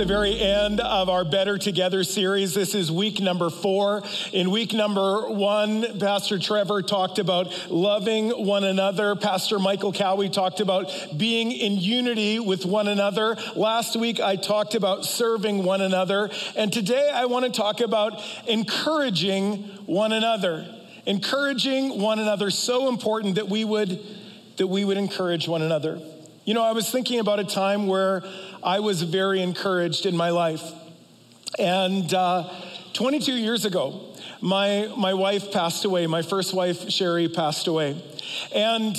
the very end of our Better Together series. This is week number four. In week number one, Pastor Trevor talked about loving one another. Pastor Michael Cowie talked about being in unity with one another. Last week, I talked about serving one another. And today, I want to talk about encouraging one another. Encouraging one another, so important that we would, that we would encourage one another. You know, I was thinking about a time where I was very encouraged in my life. And uh, 22 years ago, my, my wife passed away. My first wife, Sherry, passed away. And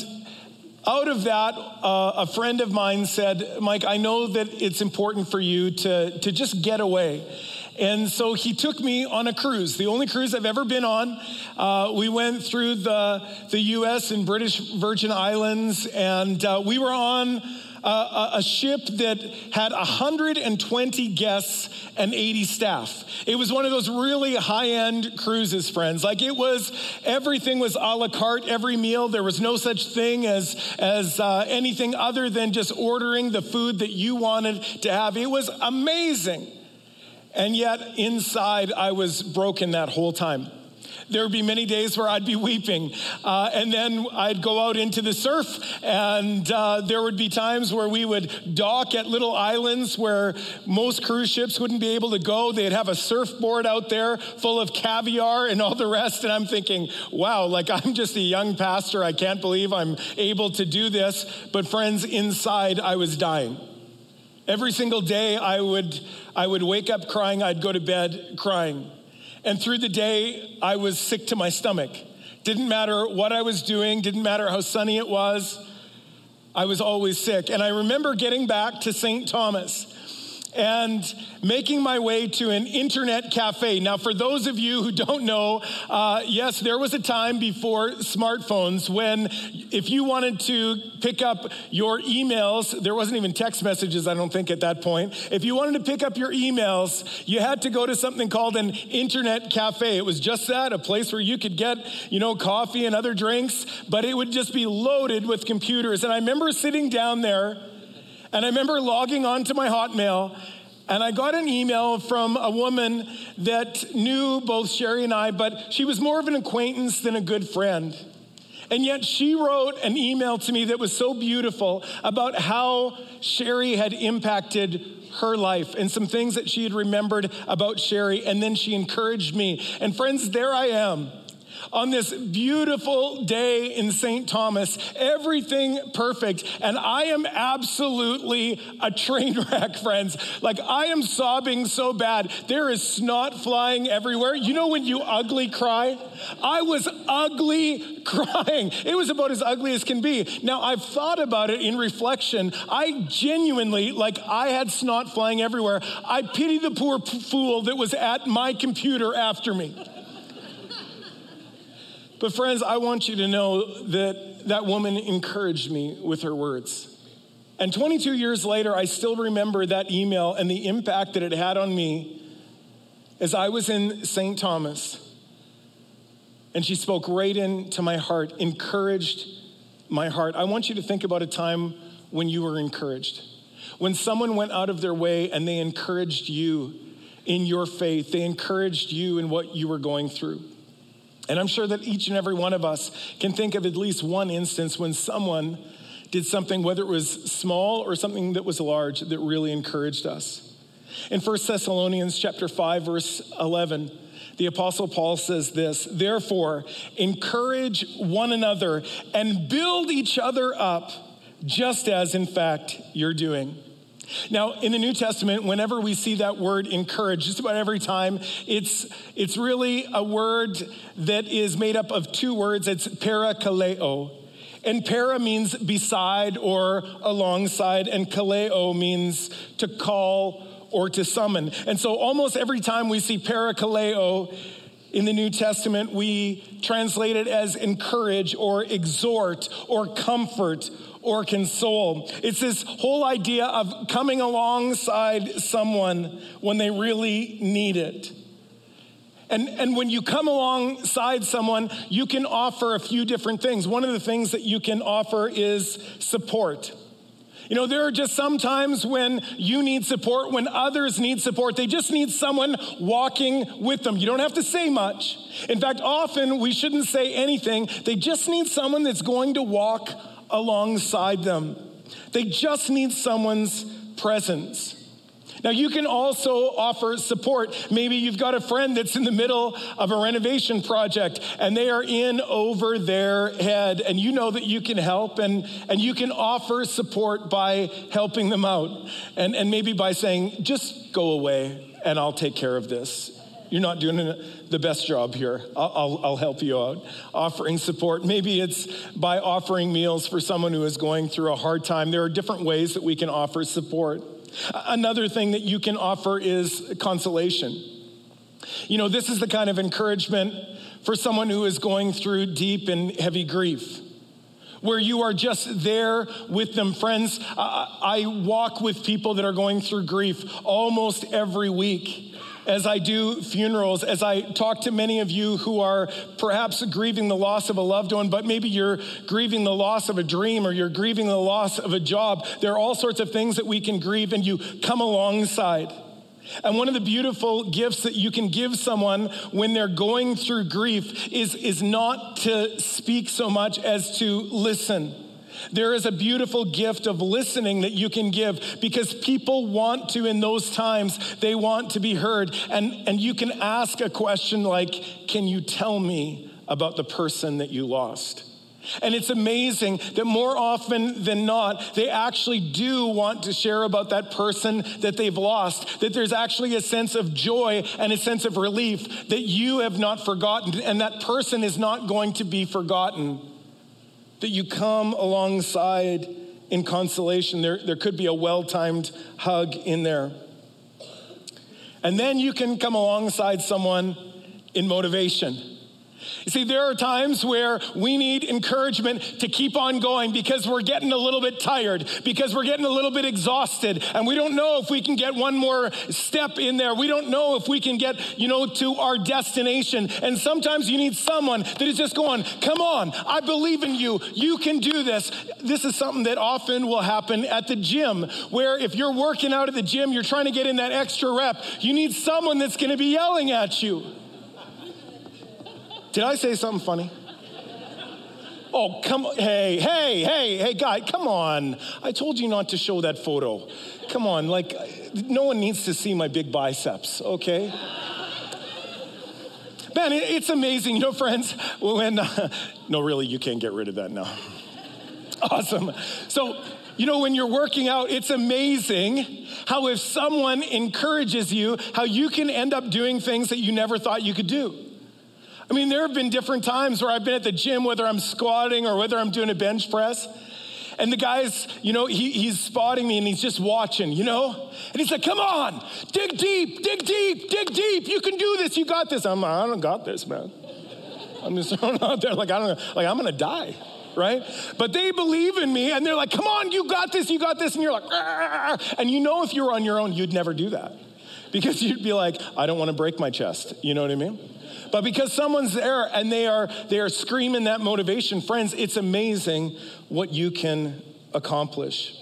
out of that, uh, a friend of mine said, Mike, I know that it's important for you to, to just get away. And so he took me on a cruise, the only cruise I've ever been on. Uh, we went through the, the US and British Virgin Islands, and uh, we were on a, a ship that had 120 guests and 80 staff. It was one of those really high end cruises, friends. Like it was, everything was a la carte, every meal. There was no such thing as, as uh, anything other than just ordering the food that you wanted to have. It was amazing. And yet, inside, I was broken that whole time. There would be many days where I'd be weeping. Uh, and then I'd go out into the surf, and uh, there would be times where we would dock at little islands where most cruise ships wouldn't be able to go. They'd have a surfboard out there full of caviar and all the rest. And I'm thinking, wow, like I'm just a young pastor. I can't believe I'm able to do this. But friends, inside, I was dying. Every single day I would, I would wake up crying, I'd go to bed crying. And through the day, I was sick to my stomach. Didn't matter what I was doing, didn't matter how sunny it was, I was always sick. And I remember getting back to St. Thomas and making my way to an internet cafe. Now, for those of you who don't know, uh, yes, there was a time before smartphones when if you wanted to pick up your emails, there wasn't even text messages, I don't think, at that point. If you wanted to pick up your emails, you had to go to something called an internet cafe. It was just that, a place where you could get, you know, coffee and other drinks, but it would just be loaded with computers. And I remember sitting down there and I remember logging onto my Hotmail and I got an email from a woman that knew both Sherry and I, but she was more of an acquaintance than a good friend. And yet she wrote an email to me that was so beautiful about how Sherry had impacted her life and some things that she had remembered about Sherry. And then she encouraged me. And friends, there I am on this beautiful day in St. Thomas, everything perfect. And I am absolutely a train wreck, friends. Like I am sobbing so bad. There is snot flying everywhere. You know when you ugly cry? I was ugly crying. It was about as ugly as can be. Now I've thought about it in reflection. I genuinely, like I had snot flying everywhere. I pity the poor fool that was at my computer after me. But, friends, I want you to know that that woman encouraged me with her words. And 22 years later, I still remember that email and the impact that it had on me as I was in St. Thomas. And she spoke right into my heart, encouraged my heart. I want you to think about a time when you were encouraged. When someone went out of their way and they encouraged you in your faith, they encouraged you in what you were going through. And I'm sure that each and every one of us can think of at least one instance when someone did something, whether it was small or something that was large, that really encouraged us. In 1 Thessalonians chapter 5, verse 11, the apostle Paul says this, therefore, encourage one another and build each other up, just as in fact you're doing. Now, in the New Testament, whenever we see that word encourage, just about every time, it's, it's really a word that is made up of two words. It's parakaleo. And para means beside or alongside, and kaleo means to call or to summon. And so almost every time we see parakaleo in the New Testament, we translate it as encourage or exhort or comfort or console. It's this whole idea of coming alongside someone when they really need it. And, and when you come alongside someone, you can offer a few different things. One of the things that you can offer is support. You know, there are just some times when you need support, when others need support. They just need someone walking with them. You don't have to say much. In fact, often we shouldn't say anything. They just need someone that's going to walk alongside them. They just need someone's presence. Now, you can also offer support. Maybe you've got a friend that's in the middle of a renovation project and they are in over their head, and you know that you can help and, and you can offer support by helping them out. And, and maybe by saying, just go away and I'll take care of this. You're not doing the best job here. I'll, I'll, I'll, help you out. Offering support. Maybe it's by offering meals for someone who is going through a hard time. There are different ways that we can offer support. Another thing that you can offer is consolation. You know, this is the kind of encouragement for someone who is going through deep and heavy grief, where you are just there with them. Friends, I walk with people that are going through grief almost every week as I do funerals, as I talk to many of you who are perhaps grieving the loss of a loved one, but maybe you're grieving the loss of a dream or you're grieving the loss of a job, there are all sorts of things that we can grieve, and you come alongside. And one of the beautiful gifts that you can give someone when they're going through grief is, is not to speak so much as to listen. There is a beautiful gift of listening that you can give because people want to, in those times, they want to be heard. And, and you can ask a question like, Can you tell me about the person that you lost? And it's amazing that more often than not, they actually do want to share about that person that they've lost. That there's actually a sense of joy and a sense of relief that you have not forgotten, and that person is not going to be forgotten that you come alongside in consolation. There, there could be a well timed hug in there. And then you can come alongside someone in motivation. You see, there are times where we need encouragement to keep on going because we're getting a little bit tired, because we're getting a little bit exhausted, and we don't know if we can get one more step in there. We don't know if we can get, you know, to our destination. And sometimes you need someone that is just going, Come on, I believe in you. You can do this. This is something that often will happen at the gym, where if you're working out at the gym, you're trying to get in that extra rep, you need someone that's going to be yelling at you. Did I say something funny? Oh, come. Hey, hey, hey, hey, guy, come on. I told you not to show that photo. Come on, like, no one needs to see my big biceps, okay? Man, it's amazing, you know, friends, when, uh, no, really, you can't get rid of that now. Awesome. So, you know, when you're working out, it's amazing how if someone encourages you, how you can end up doing things that you never thought you could do. I mean, there have been different times where I've been at the gym, whether I'm squatting or whether I'm doing a bench press. And the guy's, you know, he, he's spotting me and he's just watching, you know? And he's like, come on, dig deep, dig deep, dig deep. You can do this. You got this. I'm like, I don't got this, man. I'm just throwing out there like, I don't know, like, I'm gonna die, right? But they believe in me and they're like, come on, you got this, you got this. And you're like, and you know, if you were on your own, you'd never do that because you'd be like, I don't wanna break my chest. You know what I mean? But because someone's there and they are they are screaming that motivation, friends, it's amazing what you can accomplish.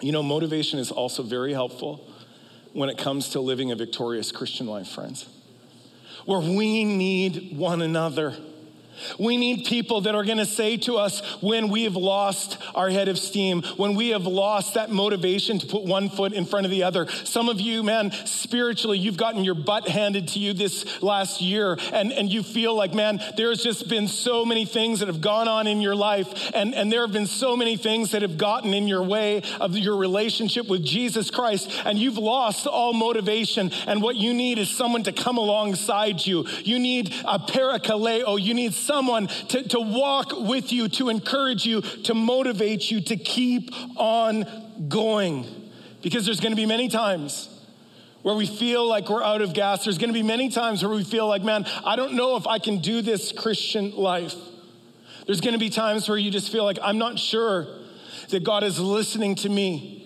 You know, motivation is also very helpful when it comes to living a victorious Christian life, friends. Where we need one another. We need people that are going to say to us when we have lost our head of steam, when we have lost that motivation to put one foot in front of the other. Some of you, man, spiritually, you've gotten your butt handed to you this last year, and, and you feel like, man, there's just been so many things that have gone on in your life, and, and there have been so many things that have gotten in your way of your relationship with Jesus Christ, and you've lost all motivation. And what you need is someone to come alongside you. You need a parakaleo. You need someone to, to walk with you, to encourage you, to motivate you to keep on going. Because there's going to be many times where we feel like we're out of gas. There's going to be many times where we feel like, man, I don't know if I can do this Christian life. There's going to be times where you just feel like, I'm not sure that God is listening to me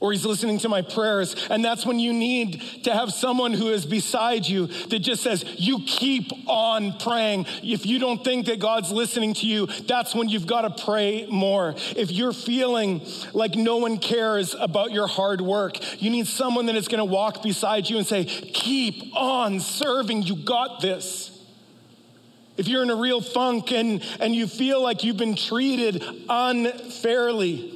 or he's listening to my prayers. And that's when you need to have someone who is beside you that just says, You keep on praying. If you don't think that God's listening to you, that's when you've got to pray more. If you're feeling like no one cares about your hard work, you need someone that is going to walk beside you and say, Keep on serving. You got this. If you're in a real funk and, and you feel like you've been treated unfairly,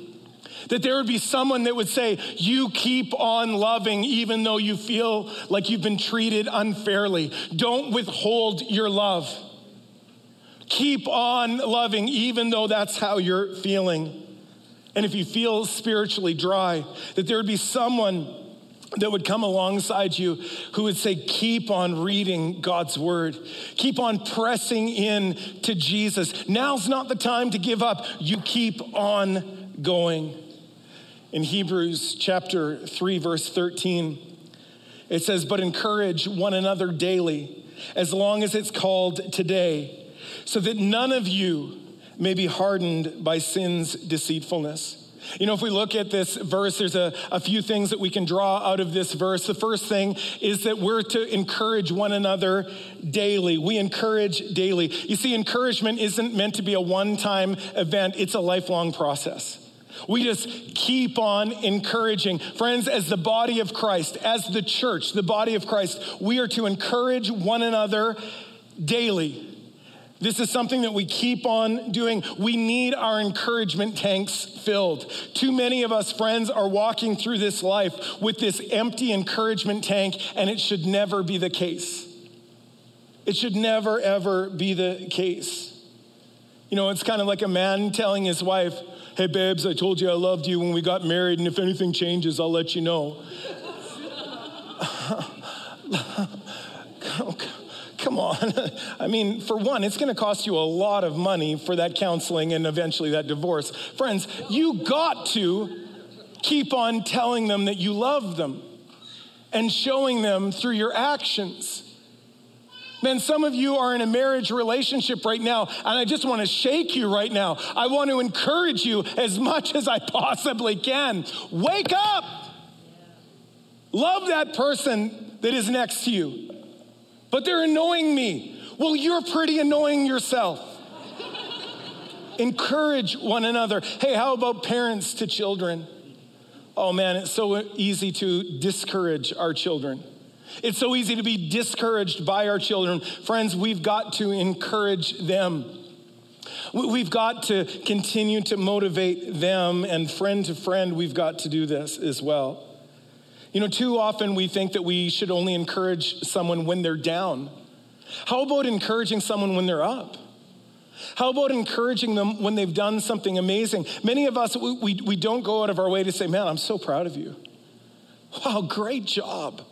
that there would be someone that would say, You keep on loving even though you feel like you've been treated unfairly. Don't withhold your love. Keep on loving even though that's how you're feeling. And if you feel spiritually dry, that there would be someone that would come alongside you who would say, Keep on reading God's word. Keep on pressing in to Jesus. Now's not the time to give up. You keep on going in Hebrews chapter 3, verse 13. It says, But encourage one another daily, as long as it's called today, so that none of you may be hardened by sin's deceitfulness. You know, if we look at this verse, there's a, a few things that we can draw out of this verse. The first thing is that we're to encourage one another daily. We encourage daily. You see, encouragement isn't meant to be a one time event, it's a lifelong process. We just keep on encouraging. Friends, as the body of Christ, as the church, the body of Christ, we are to encourage one another daily. This is something that we keep on doing. We need our encouragement tanks filled. Too many of us, friends, are walking through this life with this empty encouragement tank, and it should never be the case. It should never, ever be the case. You know, it's kind of like a man telling his wife, Hey, babes, I told you I loved you when we got married, and if anything changes, I'll let you know. Come on. I mean, for one, it's going to cost you a lot of money for that counseling and eventually that divorce. Friends, you got to keep on telling them that you love them and showing them through your actions. Man, some of you are in a marriage relationship right now, and I just want to shake you right now. I want to encourage you as much as I possibly can. Wake up! Love that person that is next to you, but they're annoying me. Well, you're pretty annoying yourself. Encourage one another. Hey, how about parents to children? Oh man, it's so easy to discourage our children. It's so easy to be discouraged by our children. Friends, we've got to encourage them. We've got to continue to motivate them, and friend to friend, we've got to do this as well. You know, too often we think that we should only encourage someone when they're down. How about encouraging someone when they're up? How about encouraging them when they've done something amazing? Many of us, we, we, we don't go out of our way to say, Man, I'm so proud of you. Wow, great job.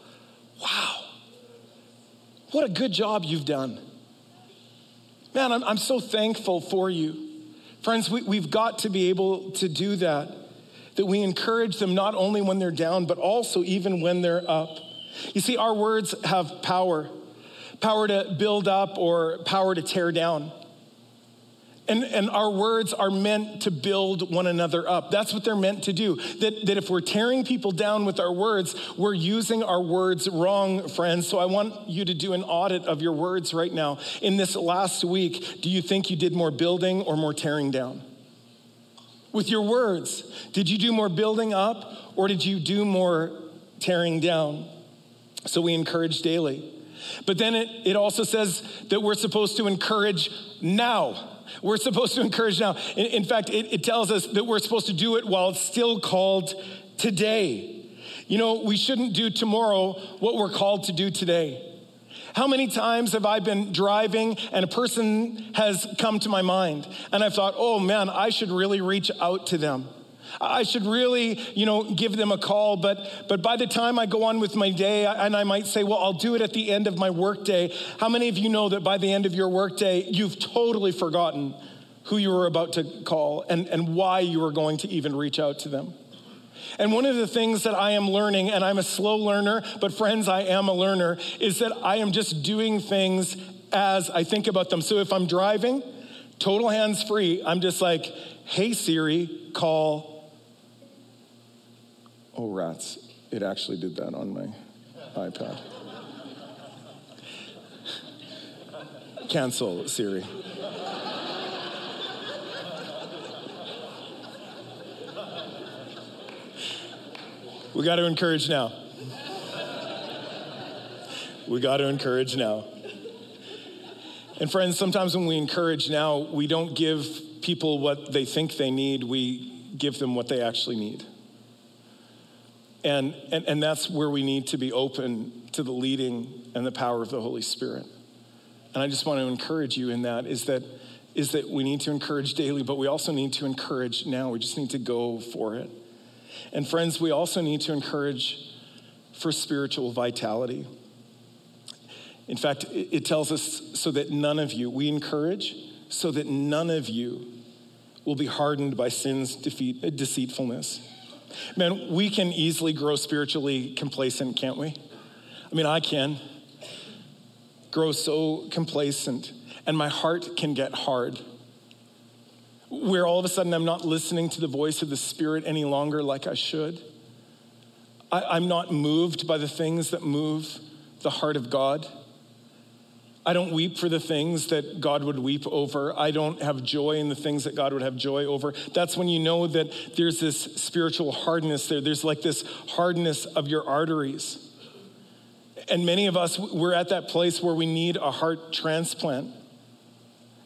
Wow, what a good job you've done. Man, I'm, I'm so thankful for you. Friends, we, we've got to be able to do that, that we encourage them not only when they're down, but also even when they're up. You see, our words have power power to build up or power to tear down. And, and our words are meant to build one another up. That's what they're meant to do. That, that if we're tearing people down with our words, we're using our words wrong, friends. So I want you to do an audit of your words right now. In this last week, do you think you did more building or more tearing down? With your words, did you do more building up or did you do more tearing down? So we encourage daily. But then it, it also says that we're supposed to encourage now. We're supposed to encourage now. In, in fact, it, it tells us that we're supposed to do it while it's still called today. You know, we shouldn't do tomorrow what we're called to do today. How many times have I been driving and a person has come to my mind and I've thought, oh man, I should really reach out to them. I should really, you know, give them a call. But, but by the time I go on with my day, and I might say, well, I'll do it at the end of my workday. How many of you know that by the end of your workday, you've totally forgotten who you were about to call and, and why you were going to even reach out to them? And one of the things that I am learning, and I'm a slow learner, but friends, I am a learner, is that I am just doing things as I think about them. So if I'm driving, total hands free, I'm just like, hey Siri, call Oh, rats. It actually did that on my iPad. Cancel, Siri. We got to encourage now. We got to encourage now. And friends, sometimes when we encourage now, we don't give people what they think they need, we give them what they actually need. And, and, and that's where we need to be open to the leading and the power of the Holy Spirit. And I just want to encourage you in that is that is that we need to encourage daily, but we also need to encourage now. We just need to go for it. And friends, we also need to encourage for spiritual vitality. In fact, it tells us so that none of you, we encourage so that none of you will be hardened by sin's defeat, deceitfulness. Man, we can easily grow spiritually complacent, can't we? I mean, I can grow so complacent, and my heart can get hard. Where all of a sudden I'm not listening to the voice of the Spirit any longer like I should. I, am not moved by the things that move the heart of God. I don't weep for the things that God would weep over. I don't have joy in the things that God would have joy over. That's when you know that there's this spiritual hardness there. There's like this hardness of your arteries. And many of us, we're at that place where we need a heart transplant.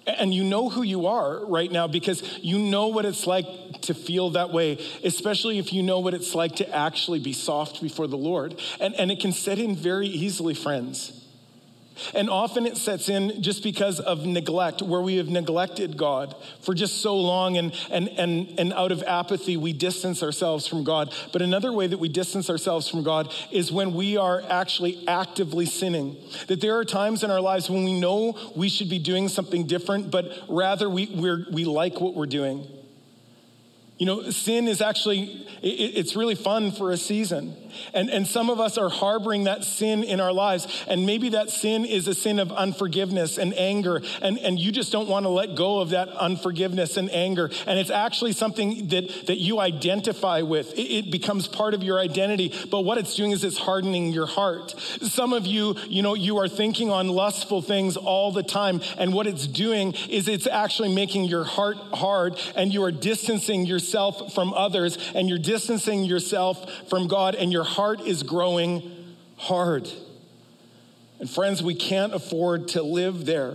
And you know who you are right now because you know what it's like to feel that way, especially if you know what it's like to actually be soft before the Lord. And, and it can set in very easily, friends. And often it sets in just because of neglect, where we have neglected God for just so long, and, and, and, and out of apathy, we distance ourselves from God. But another way that we distance ourselves from God is when we are actually actively sinning. That there are times in our lives when we know we should be doing something different, but rather we, we like what we're doing. You know, sin is actually, it's really fun for a season. And, and some of us are harboring that sin in our lives. And maybe that sin is a sin of unforgiveness and anger. And, and you just don't want to let go of that unforgiveness and anger. And it's actually something that, that you identify with. It, it becomes part of your identity. But what it's doing is it's hardening your heart. Some of you, you know, you are thinking on lustful things all the time. And what it's doing is it's actually making your heart hard and you are distancing yourself from others and you're distancing yourself from God and your heart is growing hard. And friends, we can't afford to live there.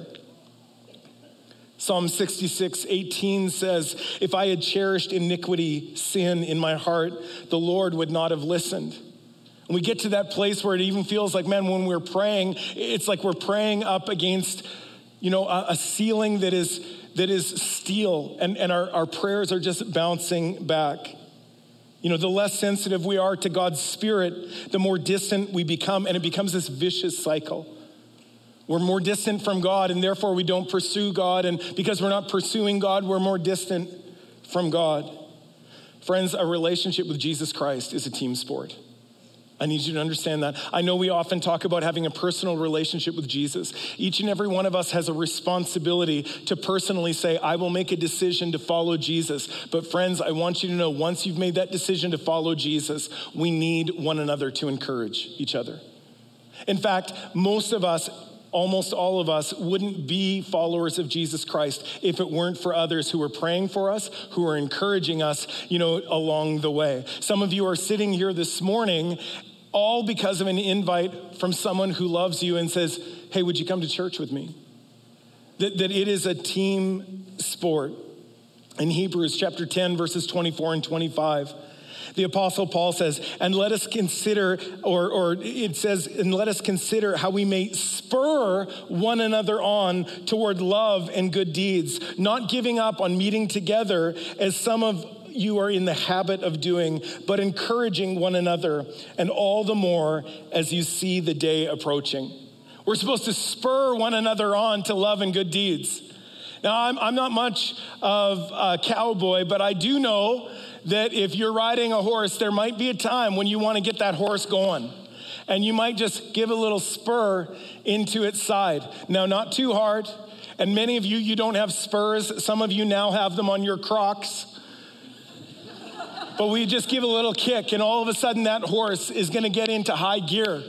Psalm 66, 18 says, If I had cherished iniquity, sin in my heart, the Lord would not have listened. And we get to that place where it even feels like, man, when we're praying, it's like we're praying up against, you know, a, a ceiling that is that is steel, and, and our, our prayers are just bouncing back. You know, the less sensitive we are to God's Spirit, the more distant we become, and it becomes this vicious cycle. We're more distant from God, and therefore we don't pursue God. And because we're not pursuing God, we're more distant from God. Friends, a relationship with Jesus Christ is a team sport. I need you to understand that. I know we often talk about having a personal relationship with Jesus. Each and every one of us has a responsibility to personally say, I will make a decision to follow Jesus. But, friends, I want you to know once you've made that decision to follow Jesus, we need one another to encourage each other. In fact, most of us almost all of us wouldn't be followers of Jesus Christ if it weren't for others who are praying for us, who are encouraging us, you know, along the way. Some of you are sitting here this morning all because of an invite from someone who loves you and says, Hey, would you come to church with me? That, that it is a team sport. In Hebrews chapter 10, verses 24 and 25, the apostle Paul says, and let us consider, or, or it says, and let us consider how we may spur one another on toward love and good deeds, not giving up on meeting together as some of you are in the habit of doing, but encouraging one another, and all the more as you see the day approaching. We're supposed to spur one another on to love and good deeds. Now, I'm, I'm not much of a cowboy, but I do know that if you're riding a horse, there might be a time when you want to get that horse going. And you might just give a little spur into its side. Now, not too hard. And many of you, you don't have spurs. Some of you now have them on your crocs. But we just give a little kick, and all of a sudden that horse is gonna get into high gear.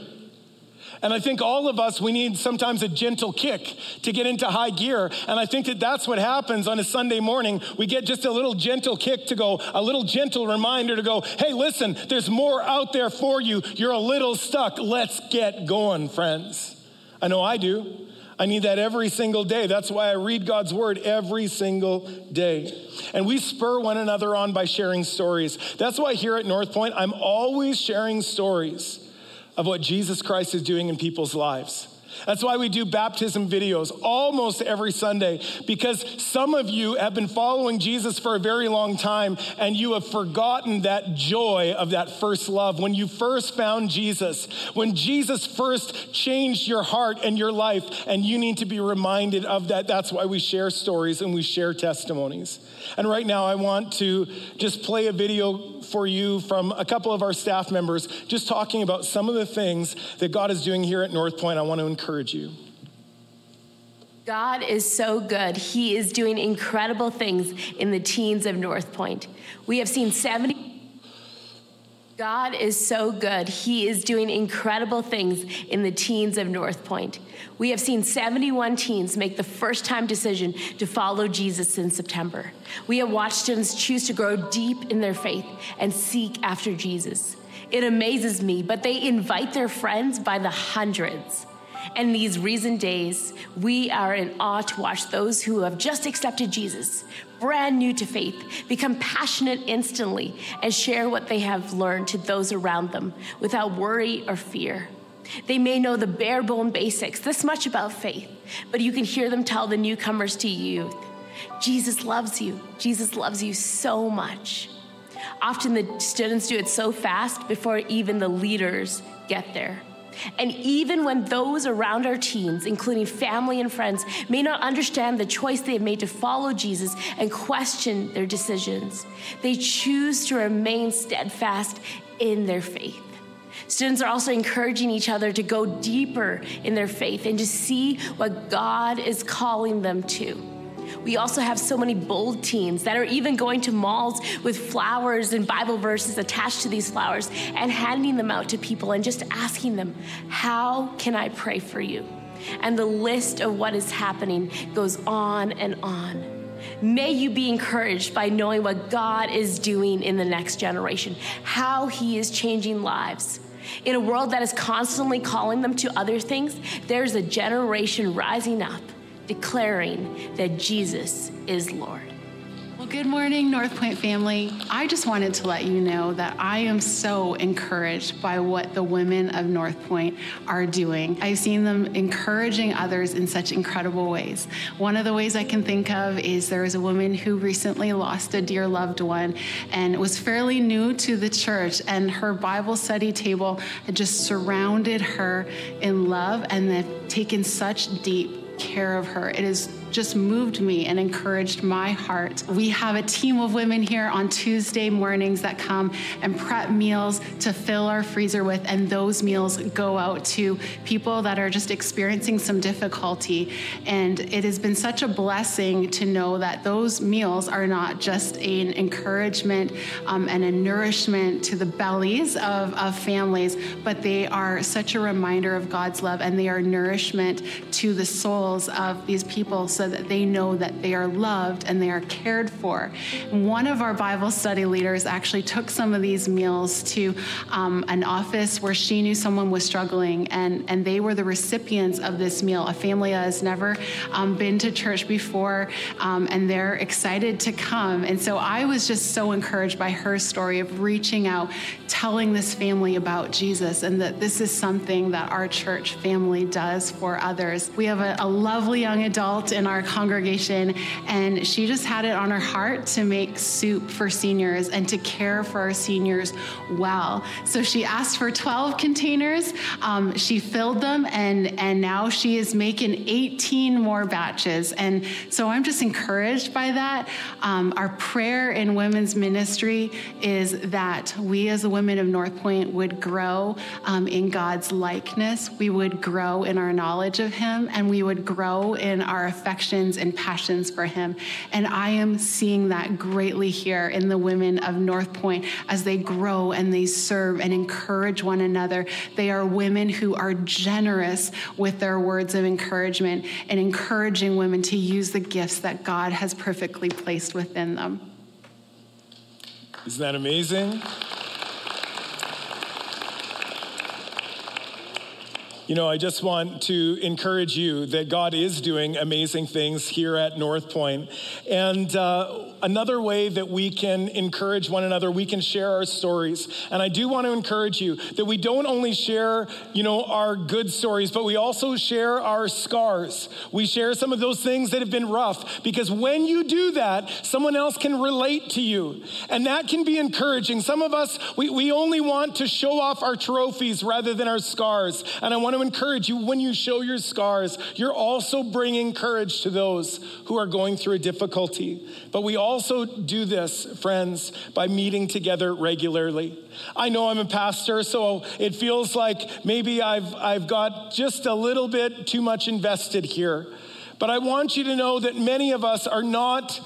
And I think all of us, we need sometimes a gentle kick to get into high gear. And I think that that's what happens on a Sunday morning. We get just a little gentle kick to go, a little gentle reminder to go, hey, listen, there's more out there for you. You're a little stuck. Let's get going, friends. I know I do. I need that every single day. That's why I read God's word every single day. And we spur one another on by sharing stories. That's why here at North Pointe, I'm always sharing stories of what Jesus Christ is doing in people's lives. That's why we do baptism videos almost every Sunday because some of you have been following Jesus for a very long time and you have forgotten that joy of that first love. When you first found Jesus, when Jesus first changed your heart and your life, and you need to be reminded of that. That's why we share stories and we share testimonies. And right now, I want to just play a video for you from a couple of our staff members, just talking about some of the things that God is doing here at North Pointe. I want to encourage you. God is so good. He is doing incredible things in the teens of North Pointe. We have seen 70 God is so good. He is doing incredible things in the teens of North Pointe. We have seen 71 teens make the first time decision to follow Jesus in September. We have watched students choose to grow deep in their faith and seek after Jesus. It amazes me, but they invite their friends by the hundreds. And these recent days, we are in awe to watch those who have just accepted Jesus, brand new to faith, become passionate instantly and share what they have learned to those around them without worry or fear. They may know the bare bone basics, this much about faith, but you can hear them tell the newcomers to youth Jesus loves you. Jesus loves you so much. Often the students do it so fast before even the leaders get there. And even when those around our teens, including family and friends, may not understand the choice they have made to follow Jesus and question their decisions, they choose to remain steadfast in their faith. Students are also encouraging each other to go deeper in their faith and to see what God is calling them to. We also have so many bold teens that are even going to malls with flowers and Bible verses attached to these flowers and handing them out to people and just asking them, How can I pray for you? And the list of what is happening goes on and on. May you be encouraged by knowing what God is doing in the next generation, how He is changing lives. In a world that is constantly calling them to other things, there's a generation rising up declaring that Jesus is Lord. Well, good morning, North Pointe family. I just wanted to let you know that I am so encouraged by what the women of North Pointe are doing. I've seen them encouraging others in such incredible ways. One of the ways I can think of is there was a woman who recently lost a dear loved one and was fairly new to the church, and her Bible study table had just surrounded her in love and then taken such deep care of her. It has just moved me and encouraged my heart. We have a team of women here on Tuesday mornings that come and prep meals to fill our freezer with, and those meals go out to people that are just experiencing some difficulty. And it has been such a blessing to know that those meals are not just an encouragement um, and a nourishment to the bellies of, of families, but they are such a reminder of God's love and they are nourishment to the souls of these people so that they know that they are loved and they are cared for. One of our Bible study leaders actually took some of these meals to um, an office where she knew someone was struggling, and, and they were the recipients of this meal. A family that has never um, been to church before, um, and they're excited to come. And so I was just so encouraged by her story of reaching out, telling this family about Jesus, and that this is something that our church family does for others. We have a, a lovely young adult in our congregation, and she just had it on her heart to make soup for seniors and to care for our seniors well. So she asked for 12 containers. Um, she filled them, and, and now she is making 18 more batches. And so I'm just encouraged by that. Um, our prayer in women's ministry is that we, as the women of North Pointe, would grow um, in God's likeness. We would grow in our knowledge of Him, and we would grow in our affection affections and passions for Him. And I am seeing that greatly here in the women of North Pointe as they grow and they serve and encourage one another. They are women who are generous with their words of encouragement and encouraging women to use the gifts that God has perfectly placed within them. Isn't that amazing? You know, I just want to encourage you that God is doing amazing things here at North Pointe. And uh, another way that we can encourage one another, we can share our stories. And I do want to encourage you that we don't only share, you know, our good stories, but we also share our scars. We share some of those things that have been rough because when you do that, someone else can relate to you. And that can be encouraging. Some of us, we, we only want to show off our trophies rather than our scars. And I want to to encourage you when you show your scars, you're also bringing courage to those who are going through a difficulty. But we also do this, friends, by meeting together regularly. I know I'm a pastor, so it feels like maybe I've, I've got just a little bit too much invested here. But I want you to know that many of us are not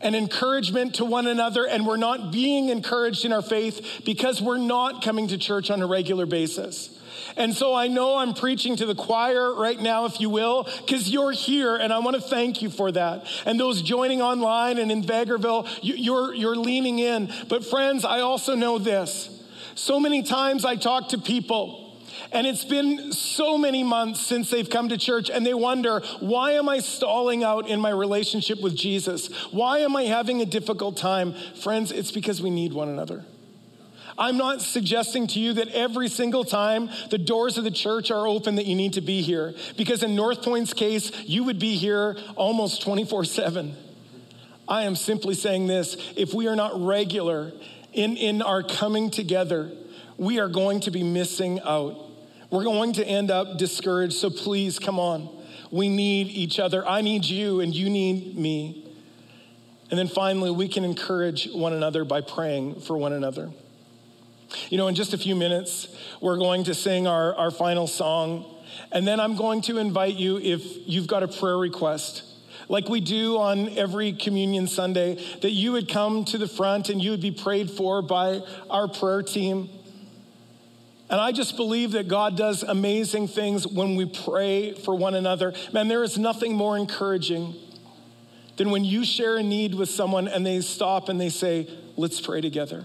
an encouragement to one another, and we're not being encouraged in our faith because we're not coming to church on a regular basis. And so I know I'm preaching to the choir right now, if you will, because you're here, and I want to thank you for that. And those joining online and in Vegreville, you're, you're leaning in. But friends, I also know this. So many times I talk to people. And it's been so many months since they've come to church and they wonder, why am I stalling out in my relationship with Jesus? Why am I having a difficult time? Friends, it's because we need one another. I'm not suggesting to you that every single time the doors of the church are open that you need to be here. Because in North Pointe's case, you would be here almost 24 7. I am simply saying this if we are not regular in, in our coming together, we are going to be missing out. We're going to end up discouraged. So please, come on. We need each other. I need you, and you need me. And then finally, we can encourage one another by praying for one another. You know, in just a few minutes, we're going to sing our, our final song. And then I'm going to invite you, if you've got a prayer request, like we do on every communion Sunday, that you would come to the front and you would be prayed for by our prayer team. And I just believe that God does amazing things when we pray for one another. Man, there is nothing more encouraging than when you share a need with someone and they stop and they say, Let's pray together.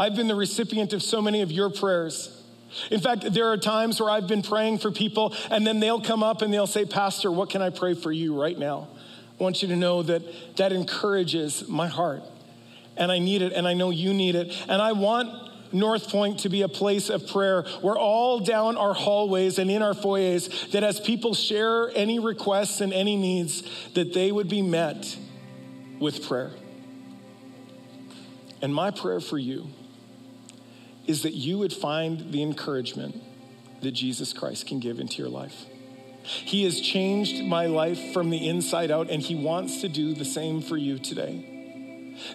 I've been the recipient of so many of your prayers. In fact, there are times where I've been praying for people, and then they'll come up and they'll say, Pastor, what can I pray for you right now? I want you to know that that encourages my heart. And I need it, and I know you need it. And I want North Pointe to be a place of prayer where all down our hallways and in our foyers, that as people share any requests and any needs, that they would be met with prayer. And my prayer for you is that you would find the encouragement that Jesus Christ can give into your life. He has changed my life from the inside out, and He wants to do the same for you today.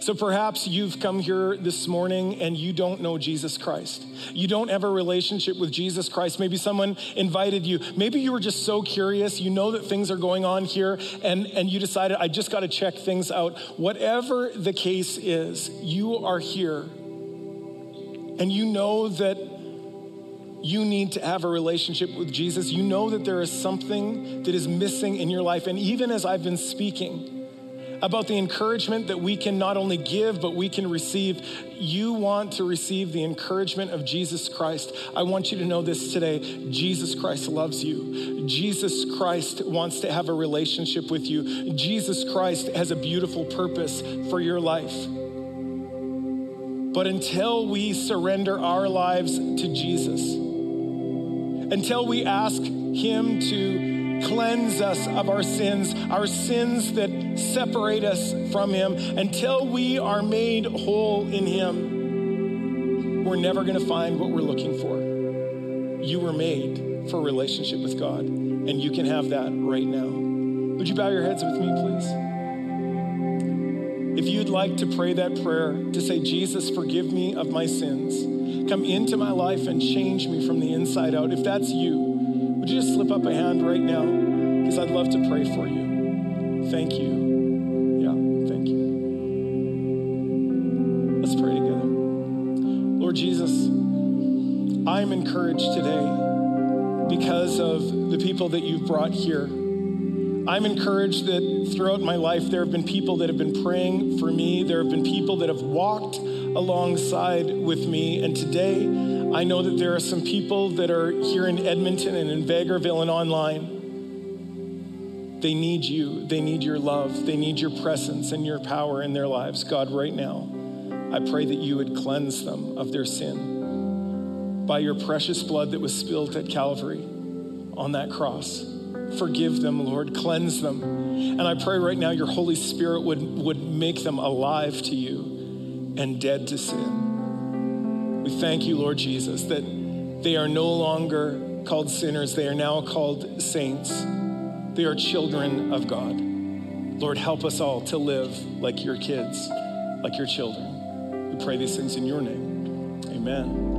So perhaps you've come here this morning and you don't know Jesus Christ. You don't have a relationship with Jesus Christ. Maybe someone invited you. Maybe you were just so curious. You know that things are going on here and, and you decided, I just got to check things out. Whatever the case is, you are here and you know that you need to have a relationship with Jesus, you know that there is something that is missing in your life. And even as I've been speaking, about the encouragement that we can not only give, but we can receive. You want to receive the encouragement of Jesus Christ. I want you to know this today Jesus Christ loves you. Jesus Christ wants to have a relationship with you. Jesus Christ has a beautiful purpose for your life. But until we surrender our lives to Jesus, until we ask Him to cleanse us of our sins, our sins that separate us from Him, until we are made whole in Him, we're never going to find what we're looking for. You were made for a relationship with God, and you can have that right now. Would you bow your heads with me, please? If you'd like to pray that prayer to say, Jesus, forgive me of my sins, come into my life and change me from the inside out, if that's you, would you just slip up a hand right now? Because I'd love to pray for you. Thank you. Yeah, thank you. Let's pray together. Lord Jesus, I'm encouraged today because of the people that you've brought here. I'm encouraged that throughout my life, there have been people that have been praying for me. There have been people that have walked alongside with me. And today, I know that there are some people that are here in Edmonton and in Vegreville and online. They need you. They need your love. They need your presence and your power in their lives. God, right now, I pray that you would cleanse them of their sin by your precious blood that was spilled at Calvary on that cross. Forgive them, Lord. Cleanse them. And I pray right now your Holy Spirit would, would make them alive to you and dead to sin. We thank you, Lord Jesus, that they are no longer called sinners, they are now called saints. They are children of God. Lord, help us all to live like your kids, like your children. We pray these things in your name. Amen.